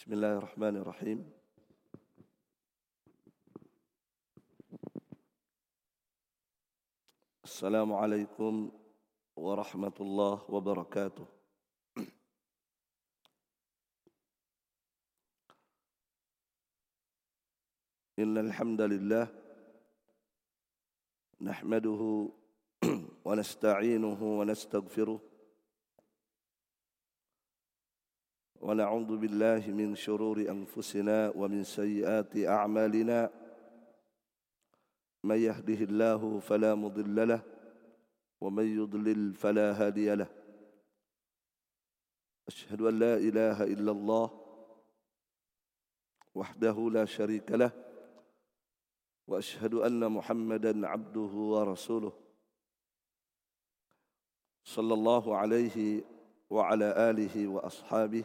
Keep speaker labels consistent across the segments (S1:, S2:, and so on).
S1: بسم الله الرحمن الرحيم السلام عليكم ورحمة الله وبركاته إن الحمد لله نحمده ونستعينه ونستغفره ونعوذ بالله من شرور أنفسنا ومن سيئات أعمالنا. من يهده الله فلا مضل له ومن يضلل فلا هادي له. أشهد أن لا إله إلا الله وحده لا شريك له وأشهد أن محمدا عبده ورسوله. صلى الله عليه وعلى آله وأصحابه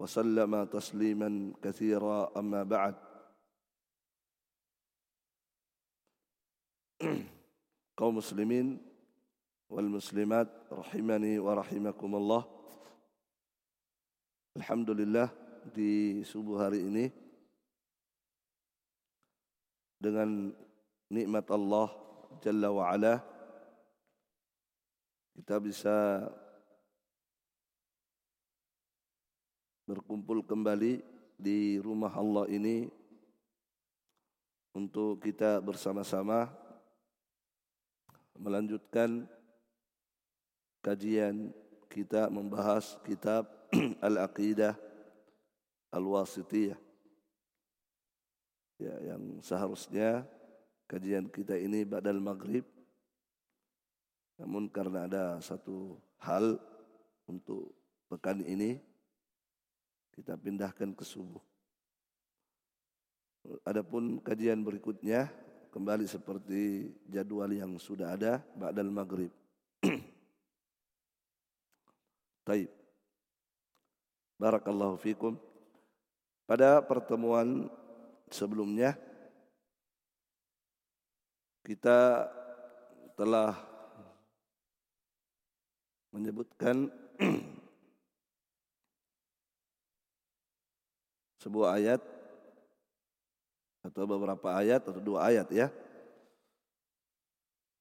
S1: وسلم تسليما كثيرا أما بعد kaum muslimin wal muslimat rahimani wa rahimakumullah Alhamdulillah di subuh hari ini dengan nikmat Allah Jalla wa Ala kita bisa berkumpul kembali di rumah Allah ini untuk kita bersama-sama melanjutkan kajian kita membahas kitab Al-Aqidah Al-Wasitiyah. Ya, yang seharusnya kajian kita ini badal maghrib. Namun karena ada satu hal untuk pekan ini kita pindahkan ke subuh. Adapun kajian berikutnya kembali seperti jadwal yang sudah ada ba'dal maghrib. Taib. Barakallahu fikum. Pada pertemuan sebelumnya kita telah menyebutkan sebuah ayat atau beberapa ayat atau dua ayat ya.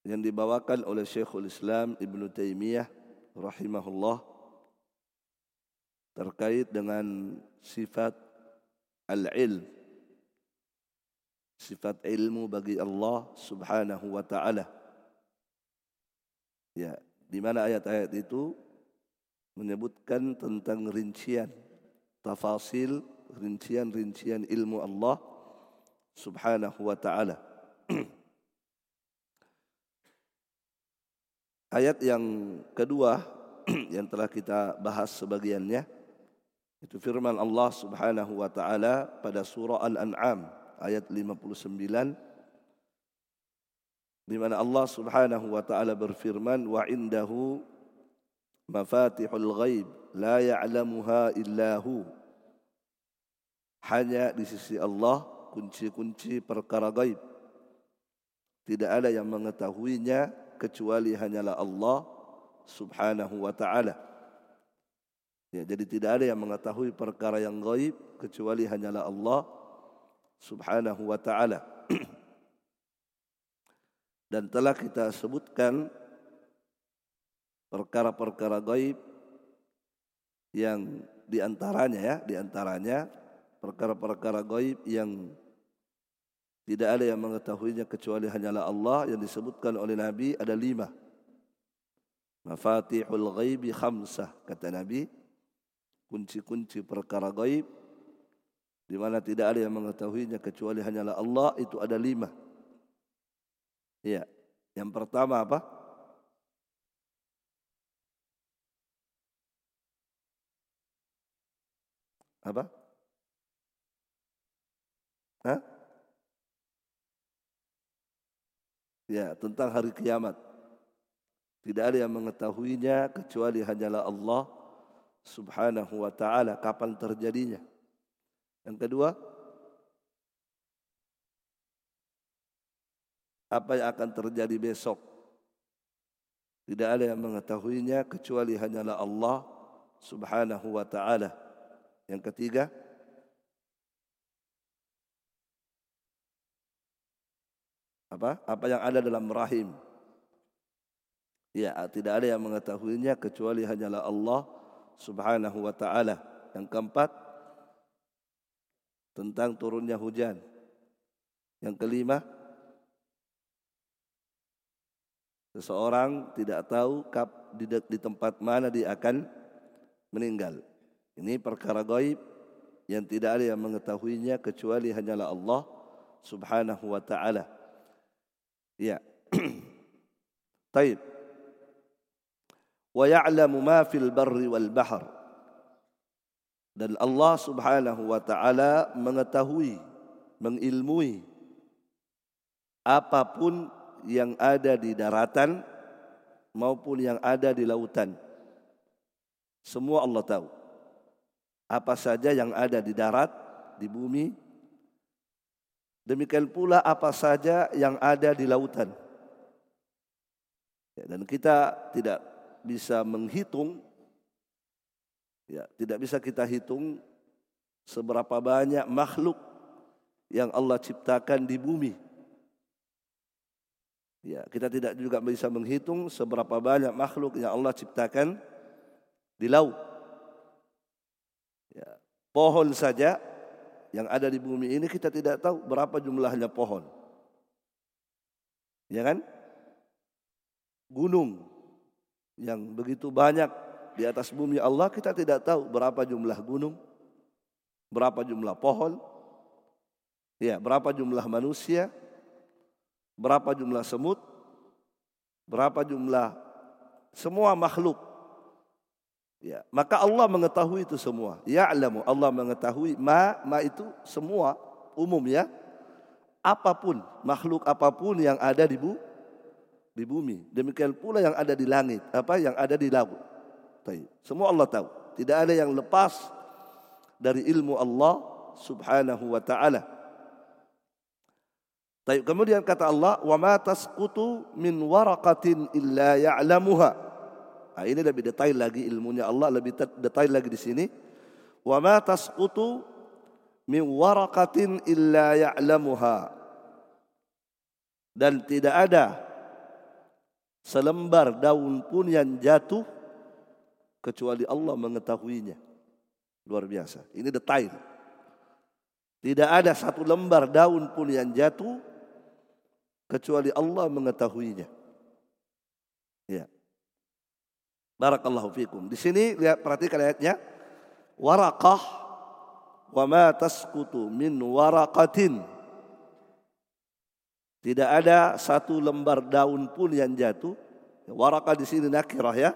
S1: Yang dibawakan oleh Syekhul Islam Ibn Taimiyah rahimahullah terkait dengan sifat al-ilm. Sifat ilmu bagi Allah Subhanahu wa taala. Ya di mana ayat-ayat itu menyebutkan tentang rincian tafasil rincian-rincian ilmu Allah Subhanahu wa taala. Ayat yang kedua yang telah kita bahas sebagiannya itu firman Allah Subhanahu wa taala pada surah Al-An'am ayat 59 di mana Allah Subhanahu wa taala berfirman wa indahu mafatihul ghaib la ya'lamuha illa hu hanya di sisi Allah kunci-kunci perkara gaib. Tidak ada yang mengetahuinya kecuali hanyalah Allah Subhanahu wa taala. Ya, jadi tidak ada yang mengetahui perkara yang gaib kecuali hanyalah Allah Subhanahu wa taala. Dan telah kita sebutkan perkara-perkara gaib yang di antaranya ya, di antaranya perkara-perkara gaib yang tidak ada yang mengetahuinya kecuali hanyalah Allah yang disebutkan oleh Nabi ada lima. Mafatihul ghaibi khamsah kata Nabi kunci-kunci perkara gaib di mana tidak ada yang mengetahuinya kecuali hanyalah Allah itu ada lima. Ya, yang pertama apa? Apa? Hah? Ya, tentang hari kiamat. Tidak ada yang mengetahuinya kecuali hanyalah Allah Subhanahu wa taala kapan terjadinya. Yang kedua, apa yang akan terjadi besok? Tidak ada yang mengetahuinya kecuali hanyalah Allah Subhanahu wa taala. Yang ketiga, apa apa yang ada dalam rahim. Ya, tidak ada yang mengetahuinya kecuali hanyalah Allah Subhanahu wa taala. Yang keempat tentang turunnya hujan. Yang kelima seseorang tidak tahu kap di, di tempat mana dia akan meninggal. Ini perkara gaib yang tidak ada yang mengetahuinya kecuali hanyalah Allah Subhanahu wa taala. Ya. Taib. Wa ya'lamu ma fil barri wal bahr. Dan Allah Subhanahu wa taala mengetahui, mengilmui apa pun yang ada di daratan maupun yang ada di lautan. Semua Allah tahu apa saja yang ada di darat, di bumi. Demikian pula apa saja yang ada di lautan. Ya, dan kita tidak bisa menghitung, ya, tidak bisa kita hitung seberapa banyak makhluk yang Allah ciptakan di bumi. Ya, kita tidak juga bisa menghitung seberapa banyak makhluk yang Allah ciptakan di laut. Pohon saja yang ada di bumi ini kita tidak tahu berapa jumlahnya pohon. Ya kan? Gunung yang begitu banyak di atas bumi Allah kita tidak tahu berapa jumlah gunung, berapa jumlah pohon, ya berapa jumlah manusia, berapa jumlah semut, berapa jumlah semua makhluk Ya, maka Allah mengetahui itu semua. Ya'lamu Allah mengetahui ma ma itu semua umum ya. Apa pun makhluk apa pun yang ada di bu di bumi. Demikian pula yang ada di langit, apa yang ada di laut. Semua Allah tahu. Tidak ada yang lepas dari ilmu Allah Subhanahu wa taala. Kemudian kata Allah, "Wa ma tasqutu min waraqatin illa ya'lamuha." Nah, ini lebih detail lagi ilmunya Allah lebih detail lagi di sini. Wa ma tasqutu min waraqatin illa ya'lamuha. Dan tidak ada selembar daun pun yang jatuh kecuali Allah mengetahuinya. Luar biasa. Ini detail. Tidak ada satu lembar daun pun yang jatuh kecuali Allah mengetahuinya. Ya. Barakallahu fikum. Di sini lihat perhatikan ayatnya. Waraqah wa ma tasqutu min waraqatin. Tidak ada satu lembar daun pun yang jatuh. Waraqah di sini nakirah ya.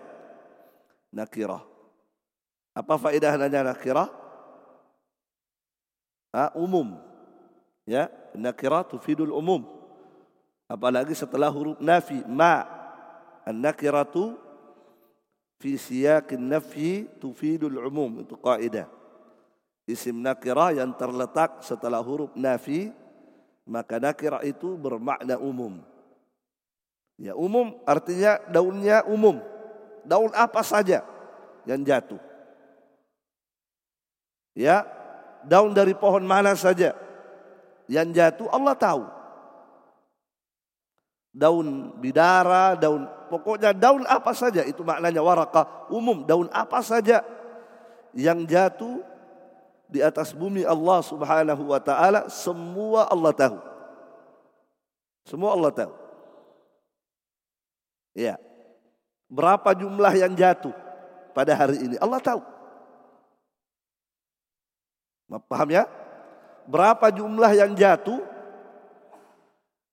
S1: Nakirah. Apa faedahnya nakirah? Ha, umum. Ya, nakirah tufidul umum. Apalagi setelah huruf nafi ma. An-nakiratu fi siyaqin nafyi tufidul umum itu kaidah. Isim nakirah yang terletak setelah huruf nafi maka nakirah itu bermakna umum. Ya umum artinya daunnya umum. Daun apa saja yang jatuh. Ya daun dari pohon mana saja yang jatuh Allah tahu daun bidara, daun pokoknya daun apa saja itu maknanya waraka umum daun apa saja yang jatuh di atas bumi Allah Subhanahu wa taala semua Allah tahu. Semua Allah tahu. Ya. Berapa jumlah yang jatuh pada hari ini Allah tahu. Paham ya? Berapa jumlah yang jatuh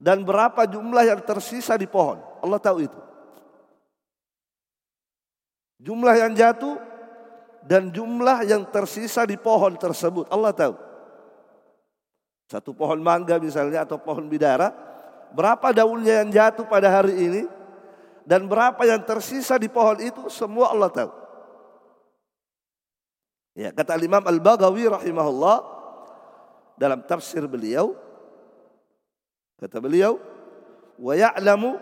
S1: dan berapa jumlah yang tersisa di pohon. Allah tahu itu. Jumlah yang jatuh dan jumlah yang tersisa di pohon tersebut. Allah tahu. Satu pohon mangga misalnya atau pohon bidara. Berapa daunnya yang jatuh pada hari ini. Dan berapa yang tersisa di pohon itu semua Allah tahu. Ya, kata Imam Al-Baghawi rahimahullah dalam tafsir beliau Kata beliau, wa ya'lamu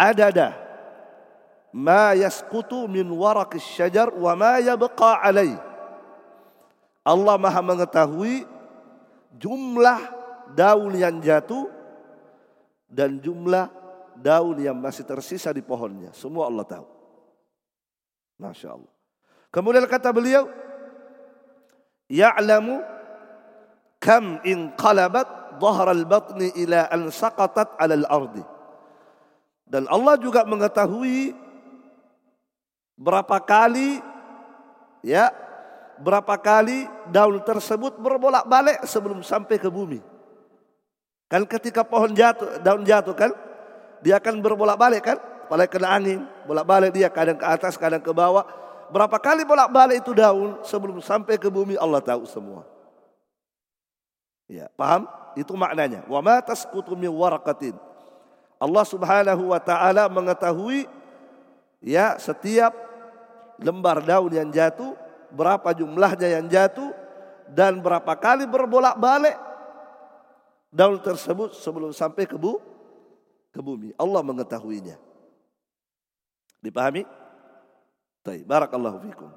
S1: adada ma yasqutu min waraqis syajar wa ma yabqa alai. Allah Maha mengetahui jumlah daun yang jatuh dan jumlah daun yang masih tersisa di pohonnya. Semua Allah tahu. Masya Allah. Kemudian kata beliau, Ya'lamu kam inqalabat dhahar al-batni ila an saqatat ala al-ardi. Dan Allah juga mengetahui berapa kali ya berapa kali daun tersebut berbolak-balik sebelum sampai ke bumi. Kan ketika pohon jatuh, daun jatuh kan, dia akan berbolak-balik kan, bolak kena angin, bolak-balik dia kadang ke atas, kadang ke bawah. Berapa kali bolak-balik itu daun sebelum sampai ke bumi Allah tahu semua. Ya, paham? Itu maknanya. Wa ma tasqutu min waraqatin. Allah Subhanahu wa taala mengetahui ya setiap lembar daun yang jatuh, berapa jumlahnya yang jatuh dan berapa kali berbolak-balik daun tersebut sebelum sampai ke, bu, ke bumi. Allah mengetahuinya. Dipahami? Baik, barakallahu fikum.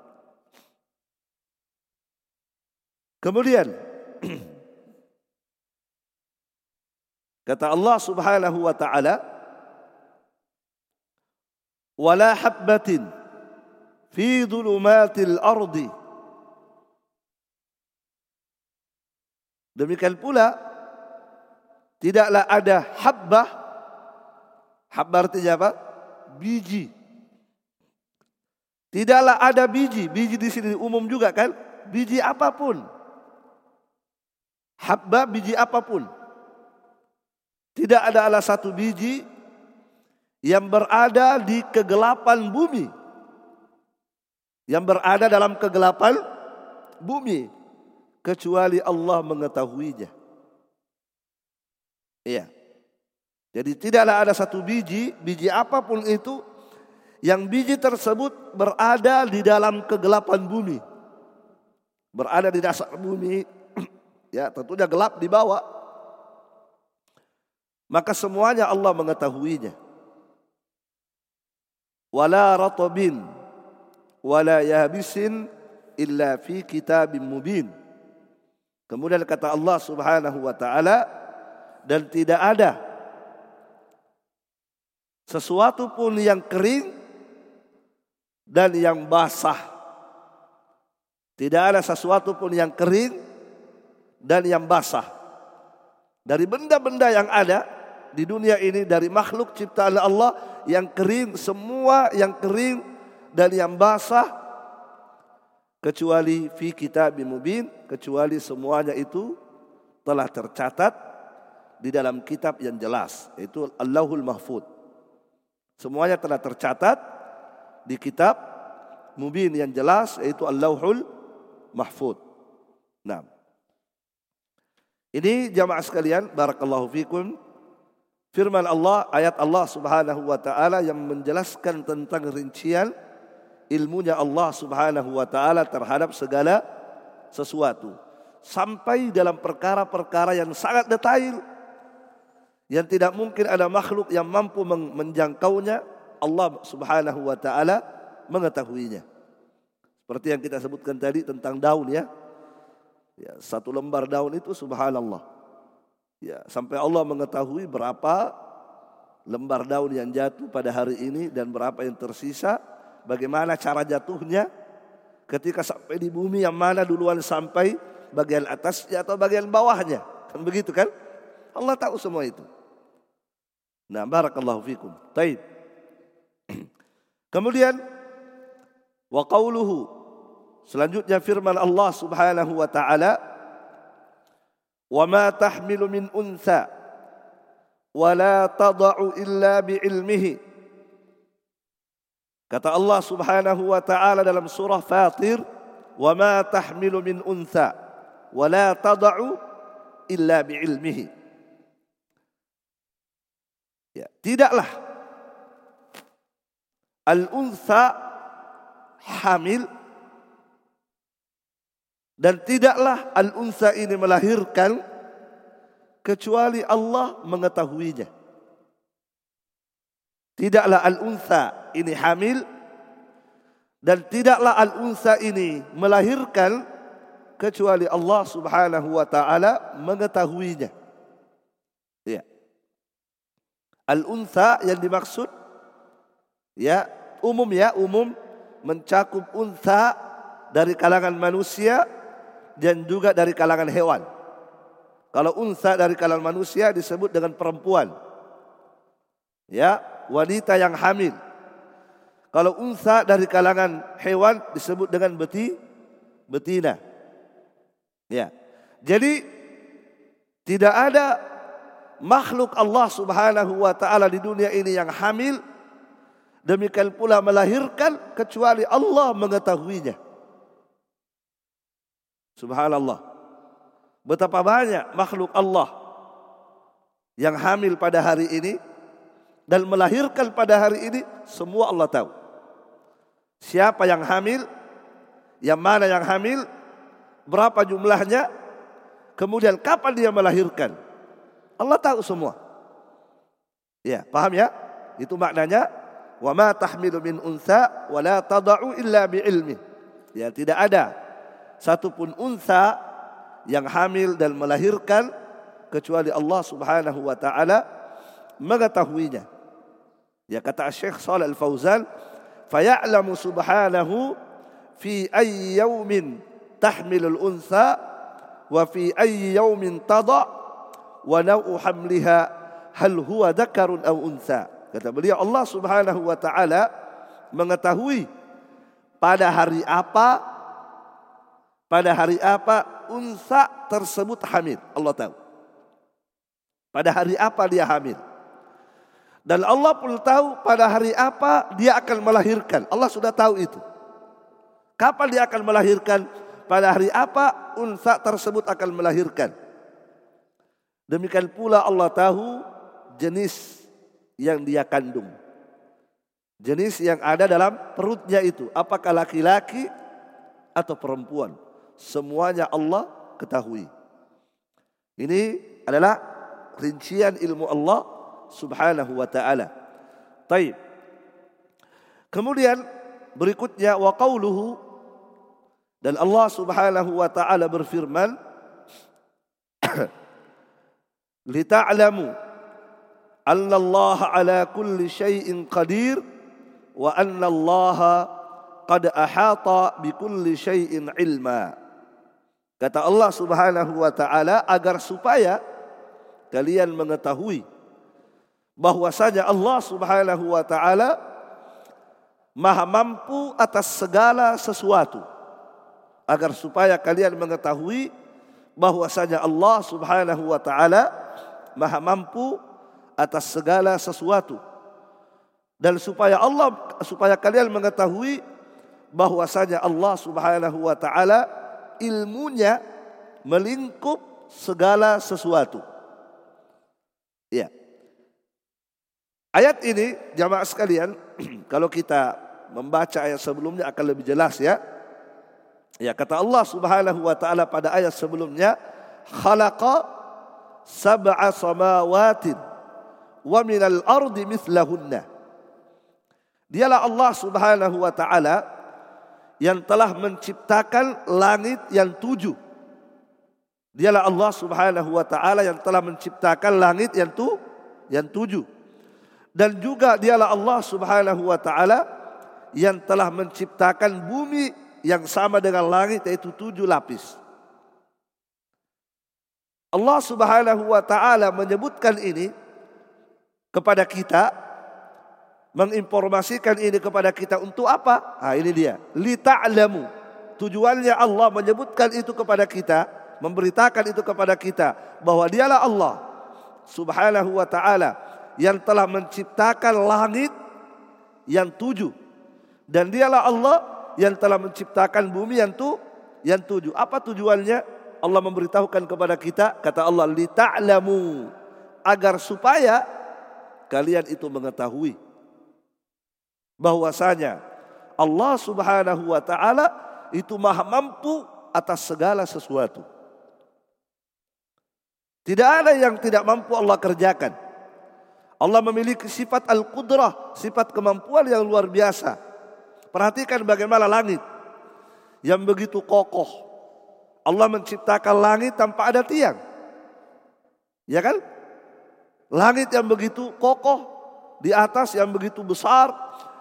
S1: Kemudian kata Allah Subhanahu wa taala wala habbatin fi dhulumatil ardi Demikian pula tidaklah ada habbah habbah artinya apa? Biji Tidaklah ada biji, biji di sini umum juga kan? Biji apa pun. Habba biji apa pun. Tidak ada ala satu biji yang berada di kegelapan bumi. Yang berada dalam kegelapan bumi. Kecuali Allah mengetahuinya. Iya. Jadi tidaklah ada satu biji, biji apa pun itu yang biji tersebut berada di dalam kegelapan bumi. Berada di dasar bumi, ya tentunya gelap di bawah. Maka semuanya Allah mengetahuinya. Wala ratbin wala yabisin illa fi kitabim mubin. Kemudian kata Allah Subhanahu wa taala dan tidak ada sesuatu pun yang kering dan yang basah. Tidak ada sesuatu pun yang kering dan yang basah. Dari benda-benda yang ada di dunia ini dari makhluk ciptaan Allah yang kering semua yang kering dan yang basah kecuali fi kitab mubin kecuali semuanya itu telah tercatat di dalam kitab yang jelas yaitu Allahul Mahfud. Semuanya telah tercatat di kitab mubin yang jelas yaitu Al-Lauhul Mahfud. Nah. Ini jamaah sekalian barakallahu fikum firman Allah ayat Allah Subhanahu wa taala yang menjelaskan tentang rincian ilmunya Allah Subhanahu wa taala terhadap segala sesuatu sampai dalam perkara-perkara yang sangat detail yang tidak mungkin ada makhluk yang mampu menjangkaunya Allah Subhanahu wa taala mengetahuinya. Seperti yang kita sebutkan tadi tentang daun ya. Ya, satu lembar daun itu subhanallah. Ya, sampai Allah mengetahui berapa lembar daun yang jatuh pada hari ini dan berapa yang tersisa, bagaimana cara jatuhnya ketika sampai di bumi yang mana duluan sampai bagian atasnya atau bagian bawahnya. Kan begitu kan? Allah tahu semua itu. Nah, barakallahu fikum. Taib. Kemudian wa qauluhu selanjutnya firman Allah Subhanahu wa taala min untha wa la tad'u illa bi ilmihi kata Allah Subhanahu wa taala dalam surah Fatir wa ma tahmilu min untha wa la tad'u illa bi ilmihi ya tidaklah al-untha hamil dan tidaklah al-untha ini melahirkan kecuali Allah mengetahuinya. Tidaklah al-untha ini hamil dan tidaklah al-untha ini melahirkan kecuali Allah Subhanahu wa taala mengetahuinya. Ya. Al-untha yang dimaksud ya umum ya umum mencakup untha dari kalangan manusia dan juga dari kalangan hewan. Kalau unsa dari kalangan manusia disebut dengan perempuan. Ya, wanita yang hamil. Kalau unsa dari kalangan hewan disebut dengan beti betina. Ya. Jadi tidak ada makhluk Allah Subhanahu wa taala di dunia ini yang hamil demikian pula melahirkan kecuali Allah mengetahuinya. Subhanallah. Betapa banyak makhluk Allah yang hamil pada hari ini dan melahirkan pada hari ini semua Allah tahu. Siapa yang hamil, yang mana yang hamil, berapa jumlahnya, kemudian kapan dia melahirkan. Allah tahu semua. Ya, paham ya? Itu maknanya wa ma tahmilu min unsa wa la illa bi ilmi. Ya, tidak ada satupun unsa yang hamil dan melahirkan kecuali Allah Subhanahu wa taala mengetahuinya. Ya kata Syekh Shalih Al-Fauzan, "Faya'lamu subhanahu fi ayyi yawmin tahmilul unsa wa fi ayyi yawmin tada wa naw'u hamliha hal huwa dhakarun aw unsa." Kata beliau Allah Subhanahu wa taala mengetahui pada hari apa pada hari apa unsa tersebut hamil. Allah tahu. Pada hari apa dia hamil. Dan Allah pun tahu pada hari apa dia akan melahirkan. Allah sudah tahu itu. Kapan dia akan melahirkan? Pada hari apa unsa tersebut akan melahirkan. Demikian pula Allah tahu jenis yang dia kandung. Jenis yang ada dalam perutnya itu. Apakah laki-laki atau perempuan semuanya Allah ketahui. Ini adalah rincian ilmu Allah Subhanahu wa taala. Taib. Kemudian berikutnya wa qauluhu dan Allah Subhanahu wa taala berfirman Allah ala kulli syai'in qadir wa anna Allah qad ahata bi kulli syai'in ilma. Kata Allah Subhanahu wa taala agar supaya kalian mengetahui bahwasanya Allah Subhanahu wa taala maha mampu atas segala sesuatu. Agar supaya kalian mengetahui bahwasanya Allah Subhanahu wa taala maha mampu atas segala sesuatu. Dan supaya Allah supaya kalian mengetahui bahwasanya Allah Subhanahu wa taala ilmunya melingkup segala sesuatu. Ya. Ayat ini jamaah sekalian, kalau kita membaca ayat sebelumnya akan lebih jelas ya. Ya kata Allah Subhanahu wa taala pada ayat sebelumnya, khalaqa sab'a samawatin wa minal ardi mithlahunna. Dialah Allah Subhanahu wa taala yang telah menciptakan langit yang tujuh. Dialah Allah Subhanahu wa taala yang telah menciptakan langit yang tu yang tujuh. Dan juga dialah Allah Subhanahu wa taala yang telah menciptakan bumi yang sama dengan langit yaitu tujuh lapis. Allah Subhanahu wa taala menyebutkan ini kepada kita menginformasikan ini kepada kita untuk apa? Ah ini dia. Li ta'lamu. Tujuannya Allah menyebutkan itu kepada kita, memberitakan itu kepada kita bahwa dialah Allah Subhanahu wa taala yang telah menciptakan langit yang tujuh dan dialah Allah yang telah menciptakan bumi yang tu yang tujuh. Apa tujuannya? Allah memberitahukan kepada kita kata Allah li ta'lamu agar supaya kalian itu mengetahui bahwasanya Allah Subhanahu wa taala itu maha mampu atas segala sesuatu. Tidak ada yang tidak mampu Allah kerjakan. Allah memiliki sifat al-qudrah, sifat kemampuan yang luar biasa. Perhatikan bagaimana langit yang begitu kokoh. Allah menciptakan langit tanpa ada tiang. Ya kan? Langit yang begitu kokoh, di atas yang begitu besar,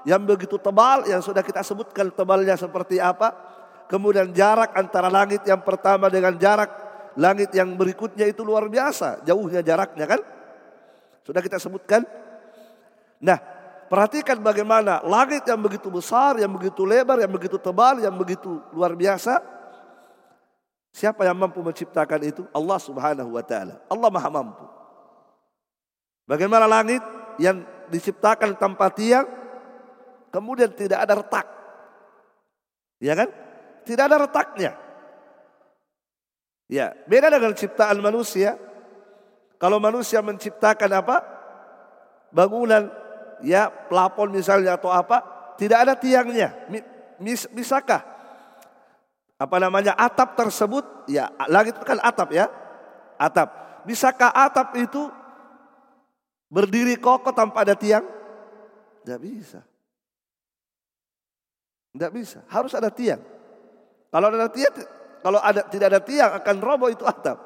S1: yang begitu tebal, yang sudah kita sebutkan tebalnya seperti apa. Kemudian jarak antara langit yang pertama dengan jarak langit yang berikutnya itu luar biasa. Jauhnya jaraknya kan? Sudah kita sebutkan. Nah, perhatikan bagaimana langit yang begitu besar, yang begitu lebar, yang begitu tebal, yang begitu luar biasa. Siapa yang mampu menciptakan itu? Allah Subhanahu wa taala. Allah Maha mampu. Bagaimana langit yang diciptakan tanpa tiang, kemudian tidak ada retak. Ya kan? Tidak ada retaknya. Ya, beda dengan ciptaan manusia. Kalau manusia menciptakan apa? Bangunan, ya plafon misalnya atau apa, tidak ada tiangnya. Mis, bisakah? Apa namanya atap tersebut? Ya, langit itu kan atap ya, atap. Bisakah atap itu Berdiri kokoh tanpa ada tiang? Tidak bisa. Tidak bisa. Harus ada tiang. Kalau ada tiang, kalau ada tidak ada tiang akan roboh itu atap.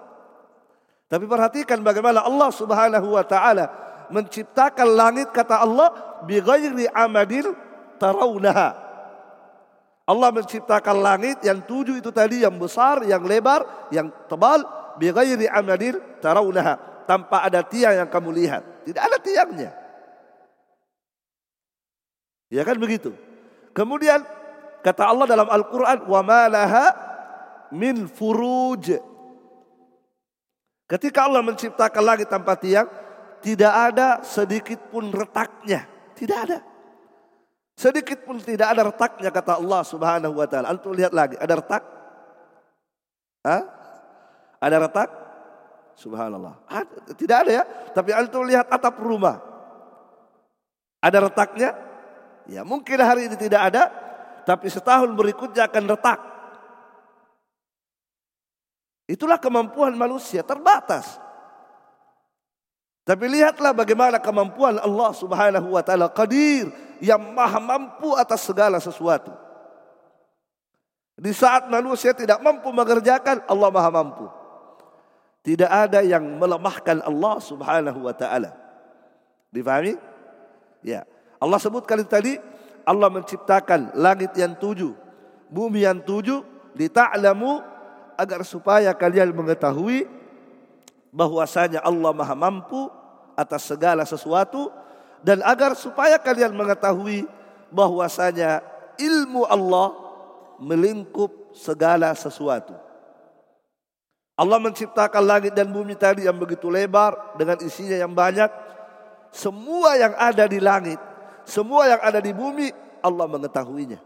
S1: Tapi perhatikan bagaimana Allah Subhanahu wa taala menciptakan langit kata Allah bi ghairi amadil tarawunaha. Allah menciptakan langit yang tujuh itu tadi yang besar, yang lebar, yang tebal bi ghairi amadil tarawunaha tanpa ada tiang yang kamu lihat. Tidak ada tiangnya. Ya kan begitu. Kemudian kata Allah dalam Al-Quran, wa malaha min furuj. Ketika Allah menciptakan langit tanpa tiang, tidak ada sedikit pun retaknya. Tidak ada. Sedikit pun tidak ada retaknya kata Allah Subhanahu wa taala. Antum lihat lagi, ada retak? Hah? Ada retak? Subhanallah. Tidak ada ya. Tapi antum lihat atap rumah. Ada retaknya? Ya mungkin hari ini tidak ada. Tapi setahun berikutnya akan retak. Itulah kemampuan manusia terbatas. Tapi lihatlah bagaimana kemampuan Allah Subhanahu wa taala Qadir yang Maha mampu atas segala sesuatu. Di saat manusia tidak mampu mengerjakan, Allah Maha mampu. Tidak ada yang melemahkan Allah Subhanahu wa taala. Difahami? Ya. Allah sebutkan tadi Allah menciptakan langit yang tujuh, bumi yang tujuh, lita'lamu agar supaya kalian mengetahui bahwasanya Allah Maha mampu atas segala sesuatu dan agar supaya kalian mengetahui bahwasanya ilmu Allah melingkup segala sesuatu. Allah menciptakan langit dan bumi tadi yang begitu lebar dengan isinya yang banyak. Semua yang ada di langit, semua yang ada di bumi, Allah mengetahuinya.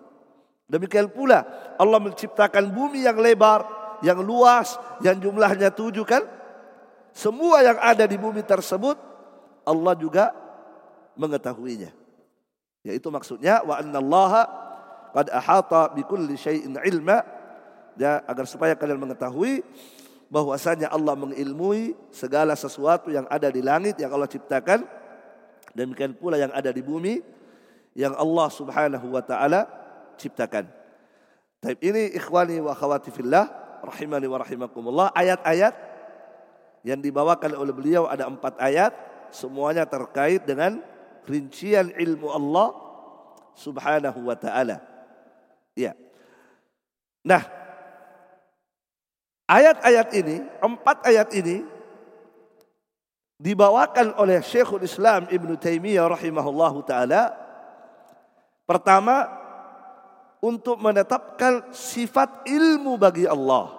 S1: Demikian pula Allah menciptakan bumi yang lebar, yang luas, yang jumlahnya tujuh kan. Semua yang ada di bumi tersebut, Allah juga mengetahuinya. Yaitu maksudnya wa anna Allah qad ahata bi kulli syai'in ilma ya, agar supaya kalian mengetahui bahwasanya Allah mengilmui segala sesuatu yang ada di langit yang Allah ciptakan demikian pula yang ada di bumi yang Allah Subhanahu wa taala ciptakan. Taib ini ikhwani wa akhwati fillah rahimani wa rahimakumullah ayat-ayat yang dibawakan oleh beliau ada empat ayat semuanya terkait dengan rincian ilmu Allah Subhanahu wa taala. Ya. Nah, Ayat-ayat ini, empat ayat ini dibawakan oleh Syekhul Islam Ibn Taimiyah rahimahullahu taala. Pertama, untuk menetapkan sifat ilmu bagi Allah.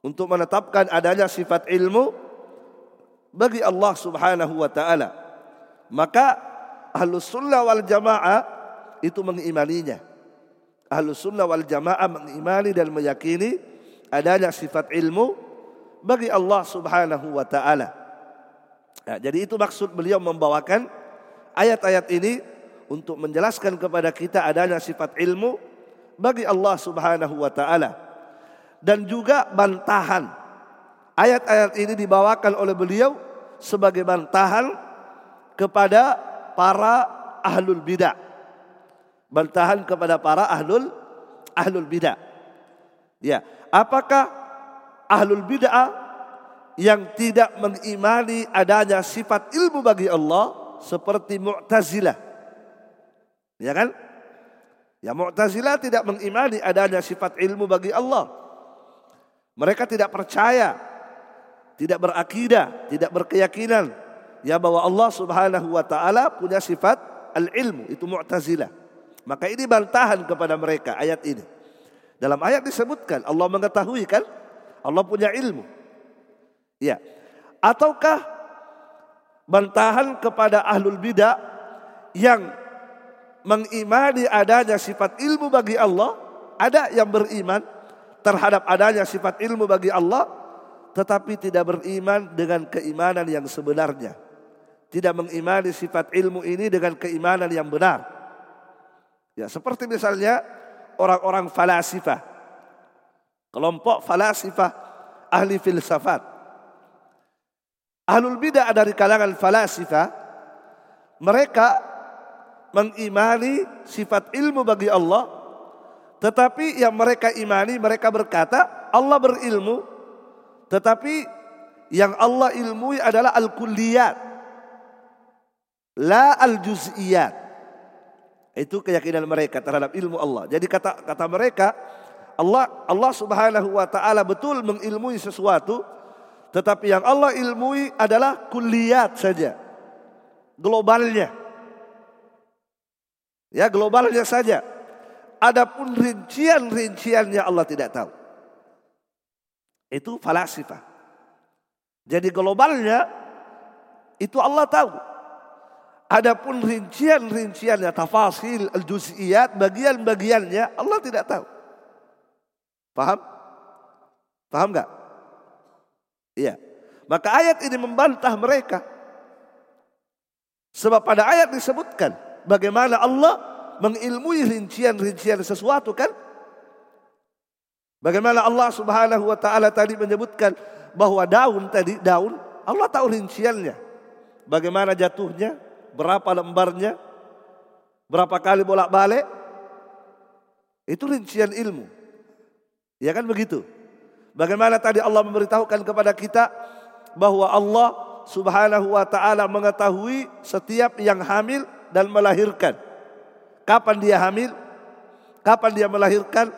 S1: Untuk menetapkan adanya sifat ilmu bagi Allah Subhanahu wa taala. Maka Ahlus Sunnah wal Jamaah itu mengimaninya. Ahlus Sunnah wal Jamaah mengimani dan meyakini adanya sifat ilmu bagi Allah Subhanahu wa taala. Nah, jadi itu maksud beliau membawakan ayat-ayat ini untuk menjelaskan kepada kita adanya sifat ilmu bagi Allah Subhanahu wa taala. Dan juga bantahan. Ayat-ayat ini dibawakan oleh beliau sebagai bantahan kepada para ahlul bidah. Bantahan kepada para ahlul ahlul bidah. Ya, apakah ahlul bid'ah yang tidak mengimani adanya sifat ilmu bagi Allah seperti Mu'tazilah. Ya kan? Ya Mu'tazilah tidak mengimani adanya sifat ilmu bagi Allah. Mereka tidak percaya, tidak berakidah, tidak berkeyakinan ya bahwa Allah Subhanahu wa taala punya sifat al-ilmu, itu Mu'tazilah. Maka ini bantahan kepada mereka ayat ini. Dalam ayat disebutkan Allah mengetahui kan? Allah punya ilmu. Ya. Ataukah bantahan kepada ahlul bidah yang mengimani adanya sifat ilmu bagi Allah, ada yang beriman terhadap adanya sifat ilmu bagi Allah tetapi tidak beriman dengan keimanan yang sebenarnya. Tidak mengimani sifat ilmu ini dengan keimanan yang benar. Ya, seperti misalnya orang-orang falasifah. Kelompok falasifah ahli filsafat. Ahlul bidah dari kalangan falasifah mereka mengimani sifat ilmu bagi Allah. Tetapi yang mereka imani mereka berkata Allah berilmu. Tetapi yang Allah ilmui adalah al-kulliyat. La al-juz'iyat. Itu keyakinan mereka terhadap ilmu Allah. Jadi kata kata mereka Allah Allah Subhanahu wa taala betul mengilmui sesuatu tetapi yang Allah ilmui adalah kuliat saja. Globalnya. Ya globalnya saja. Adapun rincian-rinciannya Allah tidak tahu. Itu falasifah. Jadi globalnya itu Allah tahu. Adapun rincian-rinciannya, tafasil, al-juz'iyat, bagian-bagiannya Allah tidak tahu. Paham? Paham enggak? Iya. Maka ayat ini membantah mereka. Sebab pada ayat disebutkan bagaimana Allah mengilmui rincian-rincian sesuatu kan? Bagaimana Allah Subhanahu wa taala tadi menyebutkan bahwa daun tadi daun Allah tahu rinciannya. Bagaimana jatuhnya, berapa lembarnya, berapa kali bolak-balik. Itu rincian ilmu. Ya kan begitu? Bagaimana tadi Allah memberitahukan kepada kita bahwa Allah Subhanahu wa taala mengetahui setiap yang hamil dan melahirkan. Kapan dia hamil? Kapan dia melahirkan?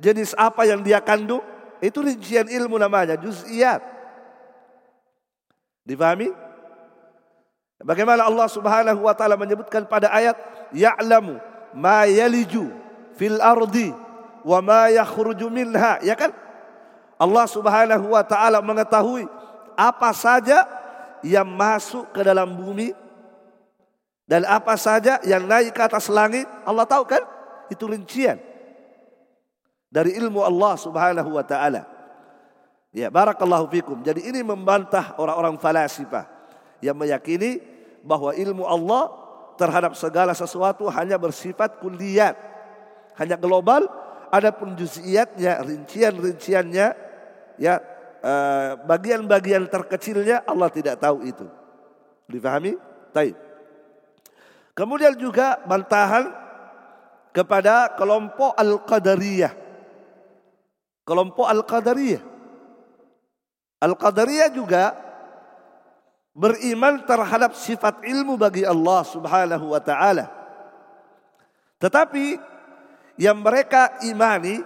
S1: Jenis apa yang dia kandung? Itu rincian ilmu namanya, juz'iyat. Difahami? Bagaimana Allah Subhanahu wa taala menyebutkan pada ayat ya'lamu ma yaliju fil ardi wa ma yakhruju minha, ya kan? Allah Subhanahu wa taala mengetahui apa saja yang masuk ke dalam bumi dan apa saja yang naik ke atas langit. Allah tahu kan? Itu rincian dari ilmu Allah Subhanahu wa taala. Ya, barakallahu fikum. Jadi ini membantah orang-orang falasifah yang meyakini bahwa ilmu Allah terhadap segala sesuatu hanya bersifat kulliyat, hanya global, adapun juz'iyatnya, rincian-rinciannya ya eh, bagian-bagian terkecilnya Allah tidak tahu itu. Difahami? Taib. Kemudian juga bantahan kepada kelompok Al-Qadariyah. Kelompok Al-Qadariyah. Al-Qadariyah juga beriman terhadap sifat ilmu bagi Allah Subhanahu wa taala. Tetapi yang mereka imani,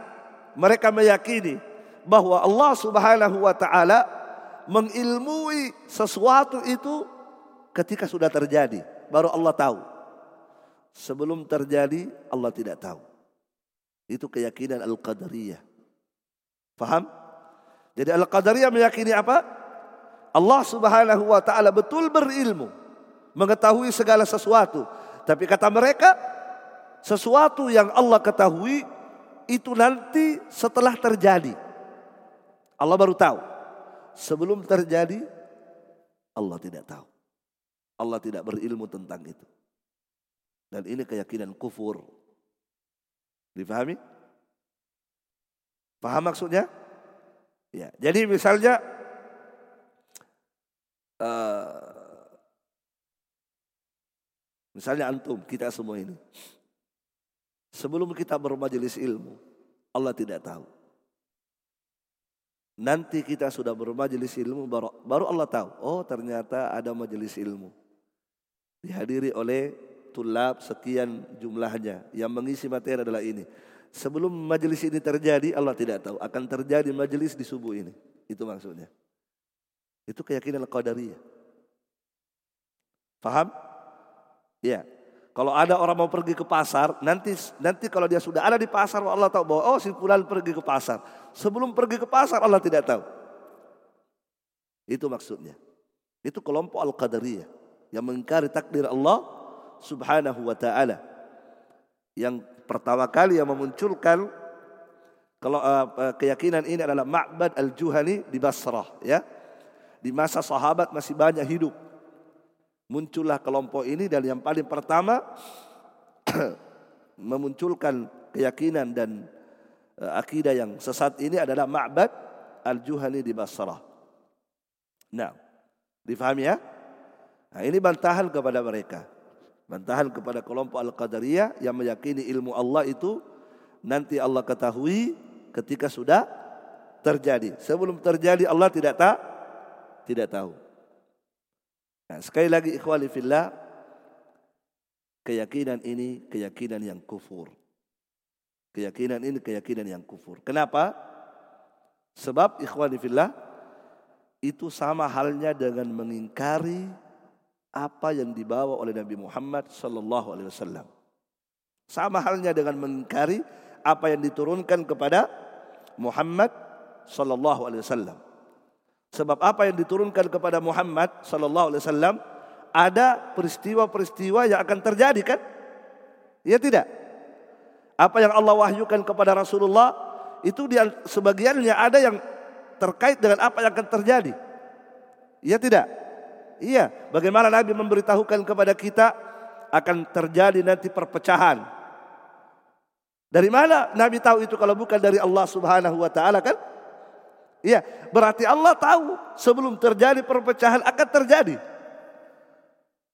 S1: mereka meyakini bahwa Allah Subhanahu wa taala mengilmui sesuatu itu ketika sudah terjadi, baru Allah tahu. Sebelum terjadi Allah tidak tahu. Itu keyakinan Al-Qadariyah. Faham? Jadi Al-Qadariyah meyakini apa? Allah Subhanahu wa taala betul berilmu, mengetahui segala sesuatu. Tapi kata mereka, sesuatu yang Allah ketahui itu nanti setelah terjadi. Allah baru tahu. Sebelum terjadi, Allah tidak tahu. Allah tidak berilmu tentang itu. Dan ini keyakinan kufur. Difahami? Paham maksudnya? Ya, jadi misalnya uh, misalnya antum kita semua ini sebelum kita bermajelis ilmu Allah tidak tahu. nanti kita sudah bermajelis ilmu baru, baru Allah tahu oh ternyata ada majelis ilmu dihadiri oleh tulab sekian jumlahnya. Yang mengisi materi adalah ini. Sebelum majelis ini terjadi Allah tidak tahu. Akan terjadi majelis di subuh ini. Itu maksudnya. Itu keyakinan qadariyah paham ya. Kalau ada orang mau pergi ke pasar, nanti nanti kalau dia sudah ada di pasar, Allah tahu bahwa oh si fulan pergi ke pasar. Sebelum pergi ke pasar Allah tidak tahu. Itu maksudnya. Itu kelompok Al-Qadariyah yang mengingkari takdir Allah Subhanahu wa taala. Yang pertama kali yang memunculkan kalau uh, keyakinan ini adalah Ma'bad Al-Juhani di Basrah ya. Di masa sahabat masih banyak hidup muncullah kelompok ini dan yang paling pertama memunculkan keyakinan dan uh, akidah yang sesat ini adalah Ma'bad Al-Juhani di Basrah. Nah, difahami ya? Nah, ini bantahan kepada mereka. Bantahan kepada kelompok Al-Qadariyah yang meyakini ilmu Allah itu nanti Allah ketahui ketika sudah terjadi. Sebelum terjadi Allah tidak tak tidak tahu. Nah, sekali lagi ikhwali fillah keyakinan ini keyakinan yang kufur. Keyakinan ini keyakinan yang kufur. Kenapa? Sebab ikhwani fillah itu sama halnya dengan mengingkari apa yang dibawa oleh Nabi Muhammad sallallahu alaihi wasallam. Sama halnya dengan mengingkari apa yang diturunkan kepada Muhammad sallallahu alaihi wasallam. Sebab apa yang diturunkan kepada Muhammad sallallahu alaihi wasallam ada peristiwa-peristiwa yang akan terjadi kan? Ya tidak? Apa yang Allah wahyukan kepada Rasulullah itu dia sebagiannya ada yang terkait dengan apa yang akan terjadi. Ya tidak? Iya, bagaimana Nabi memberitahukan kepada kita akan terjadi nanti perpecahan. Dari mana Nabi tahu itu kalau bukan dari Allah Subhanahu wa taala kan? Iya, berarti Allah tahu sebelum terjadi perpecahan akan terjadi.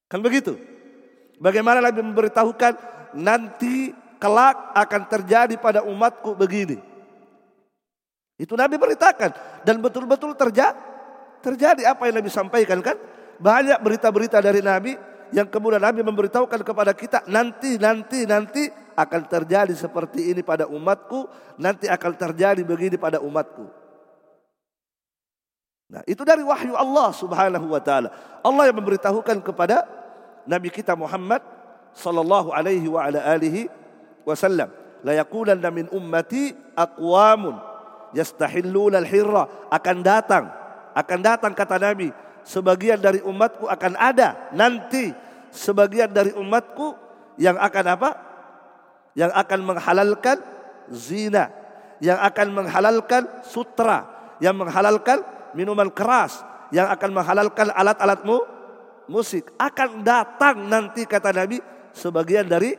S1: Kan begitu? Bagaimana Nabi memberitahukan nanti kelak akan terjadi pada umatku begini. Itu Nabi beritakan dan betul-betul terjadi terjadi apa yang Nabi sampaikan kan? Banyak berita-berita dari Nabi yang kemudian Nabi memberitahukan kepada kita nanti nanti nanti akan terjadi seperti ini pada umatku, nanti akan terjadi begini pada umatku. Nah, itu dari wahyu Allah Subhanahu wa taala. Allah yang memberitahukan kepada Nabi kita Muhammad sallallahu alaihi wa ala alihi wasallam, la yaqulanna min ummati aqwamun yastahilluna al-hirra akan datang akan datang kata Nabi sebagian dari umatku akan ada nanti sebagian dari umatku yang akan apa? Yang akan menghalalkan zina, yang akan menghalalkan sutra, yang menghalalkan minuman keras yang akan menghalalkan alat-alatmu musik akan datang nanti kata Nabi sebagian dari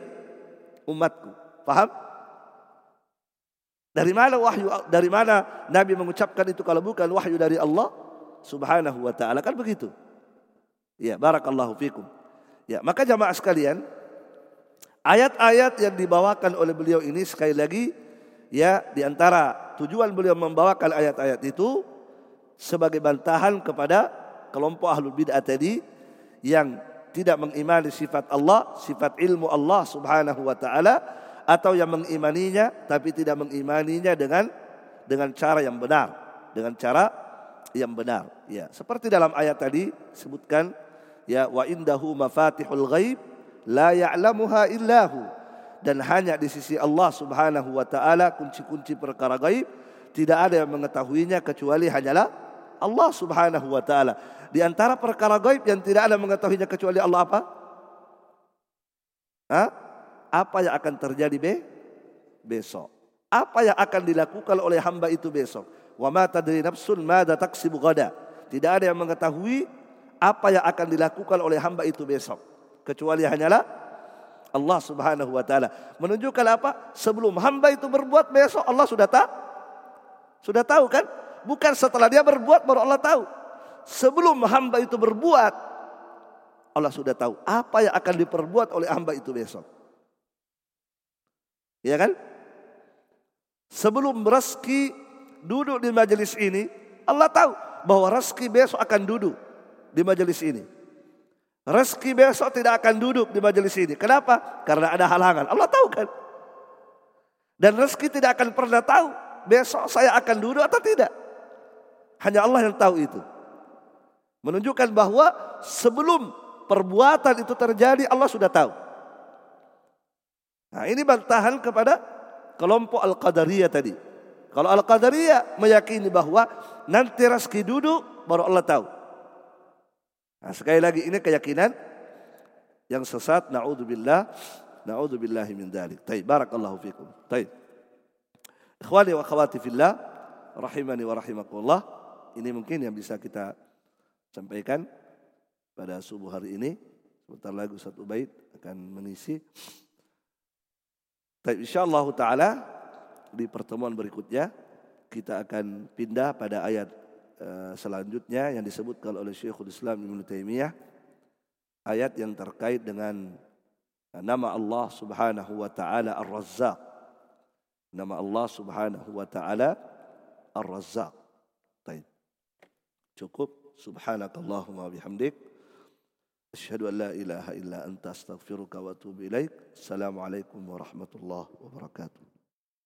S1: umatku. Paham? Dari mana wahyu dari mana Nabi mengucapkan itu kalau bukan wahyu dari Allah Subhanahu wa taala kan begitu. Ya, barakallahu fikum. Ya, maka jamaah sekalian, ayat-ayat yang dibawakan oleh beliau ini sekali lagi ya di antara tujuan beliau membawakan ayat-ayat itu sebagai bantahan kepada kelompok ahlul bid'ah tadi yang tidak mengimani sifat Allah, sifat ilmu Allah Subhanahu wa taala atau yang mengimaninya tapi tidak mengimaninya dengan dengan cara yang benar, dengan cara yang benar. Ya, seperti dalam ayat tadi sebutkan ya wa indahu mafatihul ghaib la ya'lamuha illahu dan hanya di sisi Allah Subhanahu wa taala kunci-kunci perkara gaib tidak ada yang mengetahuinya kecuali hanyalah Allah Subhanahu wa taala. Di antara perkara gaib yang tidak ada mengetahuinya kecuali Allah apa? Hah? Apa yang akan terjadi be? besok? Apa yang akan dilakukan oleh hamba itu besok? Wa ma tadri nafsun madza taksibu gada. Tidak ada yang mengetahui apa yang akan dilakukan oleh hamba itu besok kecuali hanyalah Allah Subhanahu wa taala. Menunjukkan apa? Sebelum hamba itu berbuat besok Allah sudah tahu. Sudah tahu kan? Bukan setelah dia berbuat baru Allah tahu. Sebelum hamba itu berbuat, Allah sudah tahu apa yang akan diperbuat oleh hamba itu besok. Ya kan? Sebelum rezeki duduk di majelis ini, Allah tahu bahwa rezeki besok akan duduk di majelis ini. Rezeki besok tidak akan duduk di majelis ini. Kenapa? Karena ada halangan. Allah tahu kan? Dan rezeki tidak akan pernah tahu besok saya akan duduk atau tidak. Hanya Allah yang tahu itu. Menunjukkan bahwa sebelum perbuatan itu terjadi Allah sudah tahu. Nah ini bantahan kepada kelompok Al-Qadariyah tadi. Kalau Al-Qadariyah meyakini bahwa nanti rezeki duduk baru Allah tahu. Nah, sekali lagi ini keyakinan yang sesat. Naudzubillah, naudzubillahi min dzalik. Taib, barakallahu fikum. Taib. Ikhwani wa akhwati fillah, rahimani wa rahimakumullah. Ini mungkin yang bisa kita sampaikan pada subuh hari ini. Sebentar lagi Ustaz Ubaid akan mengisi. Tapi insyaallah taala di pertemuan berikutnya kita akan pindah pada ayat uh, selanjutnya yang disebutkan oleh Syekhul Islam Ibnu Taimiyah ayat yang terkait dengan nama Allah Subhanahu wa taala Ar-Razzaq. Nama Allah Subhanahu wa taala Ar-Razzaq. Baik. Cukup subhanakallahumma bihamdik Asyhadu an la ilaha illa anta astaghfiruka wa atubu ilaik. Assalamualaikum warahmatullahi wabarakatuh.